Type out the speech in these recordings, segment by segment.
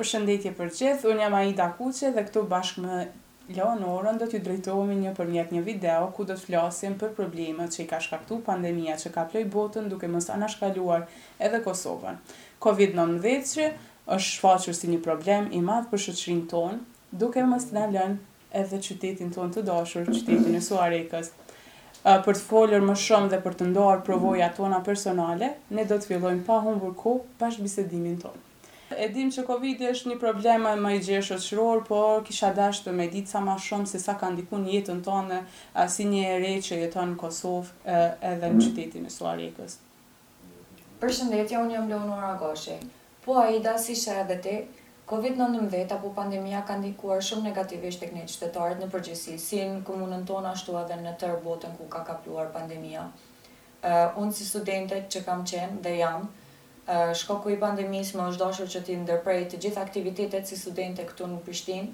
Përshëndetje për gjithë, unë jam Aida Kuqi dhe këtu bashkë me Leonorën do t'ju drejtohemi nëpërmjet një video ku do të flasim për problemet që i ka shkaktu pandemia që kaploi botën duke mos anashkaluar edhe Kosovën. Covid nëntëmbëdhjetë që është shfaqur si një problem i madh për shoqërinë tonë duke mos na lënë edhe qytetin tonë të dashur, qytetin e Suarekës. Për të folur më shumë dhe për të ndarë përvojat tona personale, ne do të fillojmë pa humbur kohë bashkëbisedimin tonë. E dimë që Covid është një problem më i gjerë shoqëror, por kisha dashtë me ditë sa ma shumë se sa ka ndiku në jetën tonde si një e re që jeton në Kosovë edhe në qytetin e Suarekës. Përshëndetje unë jam Leonora Gashi. Po Aida siç e sheh edhe ti, Covid nëntëmbëdhjetë apo pandemia ka ndikuar shumë negativisht tek ne qytetarët në përgjithësi, si në komunën tonë ashtu edhe në tërë botën ku ka kapluar pandemia. Unë si studente që kam qenë dhe jam, Shkaku i pandemisë më është dashur që t'i ndërprej të gjitha aktivitetet si studente këtu në Prishtinë.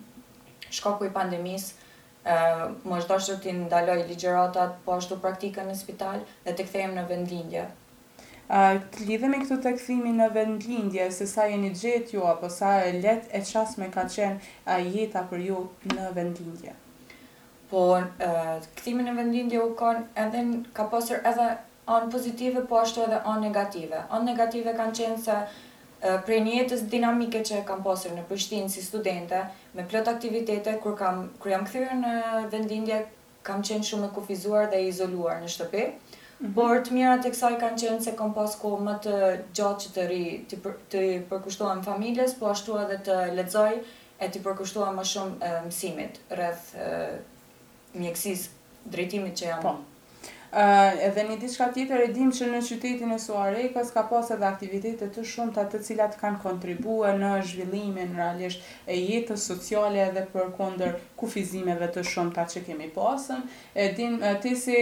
Shkaku i pandemisë më është dashur t'i ndaloj ligjëratat, po ashtu praktikën në spital dhe të kthehem në vendlindje. Të lidhemi këtu te kthimi në vendlindje, se sa jeni gjetë ju apo sa e lehtë e qasshme ka qenë jeta për ju në vendlindje? Po, kthimi në vendlindje u kon edhe ka pasur edhe anë pozitive po ashtu edhe anë negative. Anë negative kanë qenë se prej një jetës dinamike që kam pasur në Prishtinë si studente, me plot aktivitete, kur kam kur jam kthyer në vendlindje kam qenë shumë e kufizuar dhe e izoluar në shtëpi, por të mirat e kësaj kanë qenë se kam pas kohë më të gjatë që të rri, t'i t'i përkushtohem familjes, po ashtu edhe të lexoj e t'i përkushtohem më shumë mësimit rreth mjekësisë, drejtimit që jam. Po. Edhe një diçka tjetër e dimë që në qytetin e Suarekës ka pas edhe aktivitete të shumta të cilat kanë kontribuar në zhvillimin realisht e jetës sociale edhe përkundër kufizimeve të shumta që kemi pasën. E dim ti si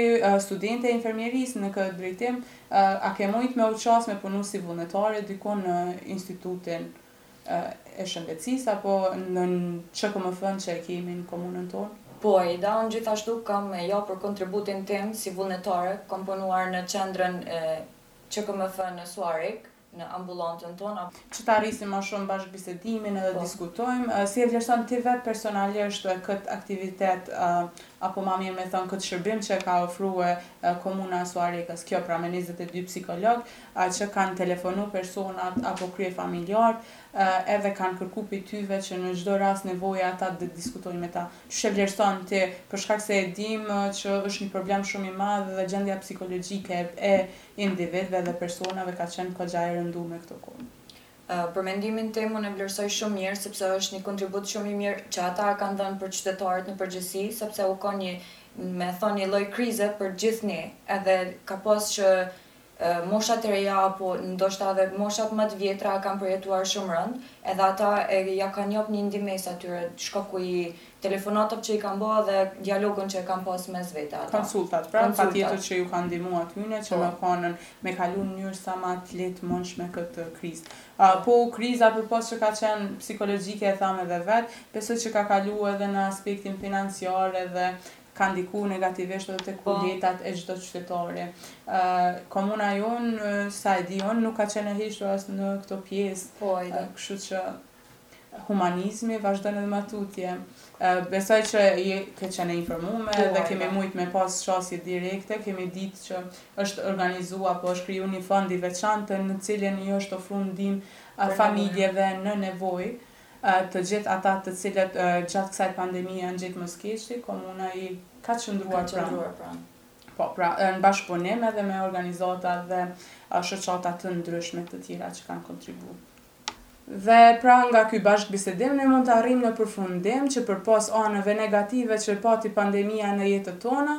studente e infermierisë në këtë drejtim a ke mujt me u qas me punu si vullnetare diku në institutin e shëndetësisë apo në QKMF-në që e kemi në komunën tonë. Po Aida, unë gjithashtu kam japur kontributin tim si vullnetare, kam punuar në qendrën e QKMF në Suarekë, në ambulantën tonë. Që ta rrisim më shumë bashkëbisedimin edhe diskutojmë. Si e vlerëson ti vetë personalisht këtë aktivitet apo ma mirë me thënë këtë shërbim që e ka ofrue komuna e Suarekës, kjo pra me njëzet e dy psikologë, a që kanë telefonu personat apo kryefamiljarët edhe kanë kërku pej tyve që në çdo rast nevoje ata të diskutojnë me ta. Qysh e vlerëson ti, për shkak se e dimë që është një problem shumë i madh dhe gjendja psikologjike e individëve dhe personave ka qenë goxha e rëndume këto kohë. Për mendimin tim, unë e vlerësoj shumë mirë sepse është një kontribut shumë i mirë që ata e kanë dhënë për qytetarët në përgjithësi, sepse u kon një, me e thonë një lloj krize për gjithë ne, edhe ka pas që moshat e reja apo ndoshta edhe moshat më të vjetra kanë përjetuar shumë rëndë, edhe ata ja kanë jap një ndihmesë atyre shkaku i telefonatave që i kanë ba dhe dialogun që e kanë pas mes vete ata. Konsultat, pra patjetër që ju kanë ndihmu atyne që me kalu në mënyrë sa ma të lehtë mundshme këtë krizë. Po kriza përpos që ka qenë psikologjike e thamë edhe vetë, besoj që ka kalu edhe në aspektin financiar edhe ka ndikuar negativisht edhe tek kuletat e çdo qytetari. Komuna jonë, sa e di unë, nuk ka qenë e heshtur as në këtë pjesë. Po, kështu që humanizmi vazhdon edhe më tutje. Besoj që ke qenë e informume po, dhe kemi mujt me pas qasje direkte, kemi ditë që është organizuar apo është krijuar një fond i veçantë në cilin i është ofruar ndihmë familjeve në nevojë. Të gjithë ata të cilët gjatë kësaj pandemie janë gjetë më së keqi, komuna i ka qëndruar pranë. Po, pra, në bashkëpunim edhe me organizata dhe shoqata të ndryshme të tjera që kanë kontribu. Dhe, pra, nga ky bashkëbisedim ne mund të arrijmë në përfundim që përpos anëve negative që pati pandemia në jetët tona,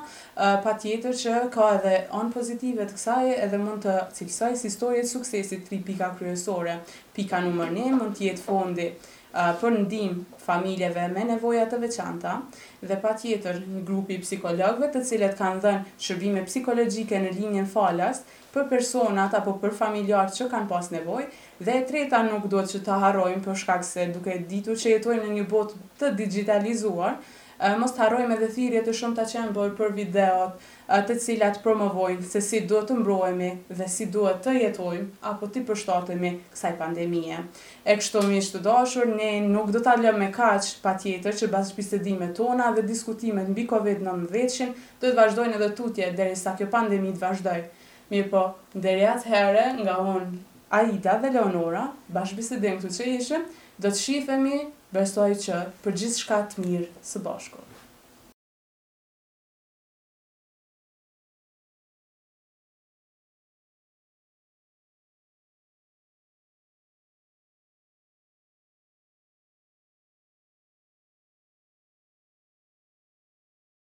patjetër që ka edhe anë pozitive të kësaj edhe mund të cilësoj si storie të suksesit tri pika kryesore, Pika numër një mund të jetë fondi për ndihmë familjeve me nevoja të veçanta dhe patjetër grupi i psikologëve të cilët kanë dhënë shërbime psikologjike në linjën falas për personat apo për familjarët që kanë pas nevojë dhe e treta nuk duhet që ta harrojmë për shkak se duke ditur që jetojmë në një botë të dixhitalizuar Mos të harrojmë edhe thirrjet e shumta që janë bërë për videot të cilat promovojnë se si duhet të mbrohemi dhe si duhet të jetojmë apo t'i përshtatemi kësaj pandemie. E kështu miq të dashur, ne nuk do ta lëmë me kaq, patjetër që bashkëbisedimet tona dhe diskutimet mbi Covid nëntëmbëdhjetë-shin do të vazhdojnë edhe tutje deri sa kjo pandemi të vazhdojë. Mirëpo, deri atëherë nga unë, Aida dhe Leonora, bashkëbisedim këtu që ishim, do të shihemi Besoj që për gjithçka të mirë së bashku.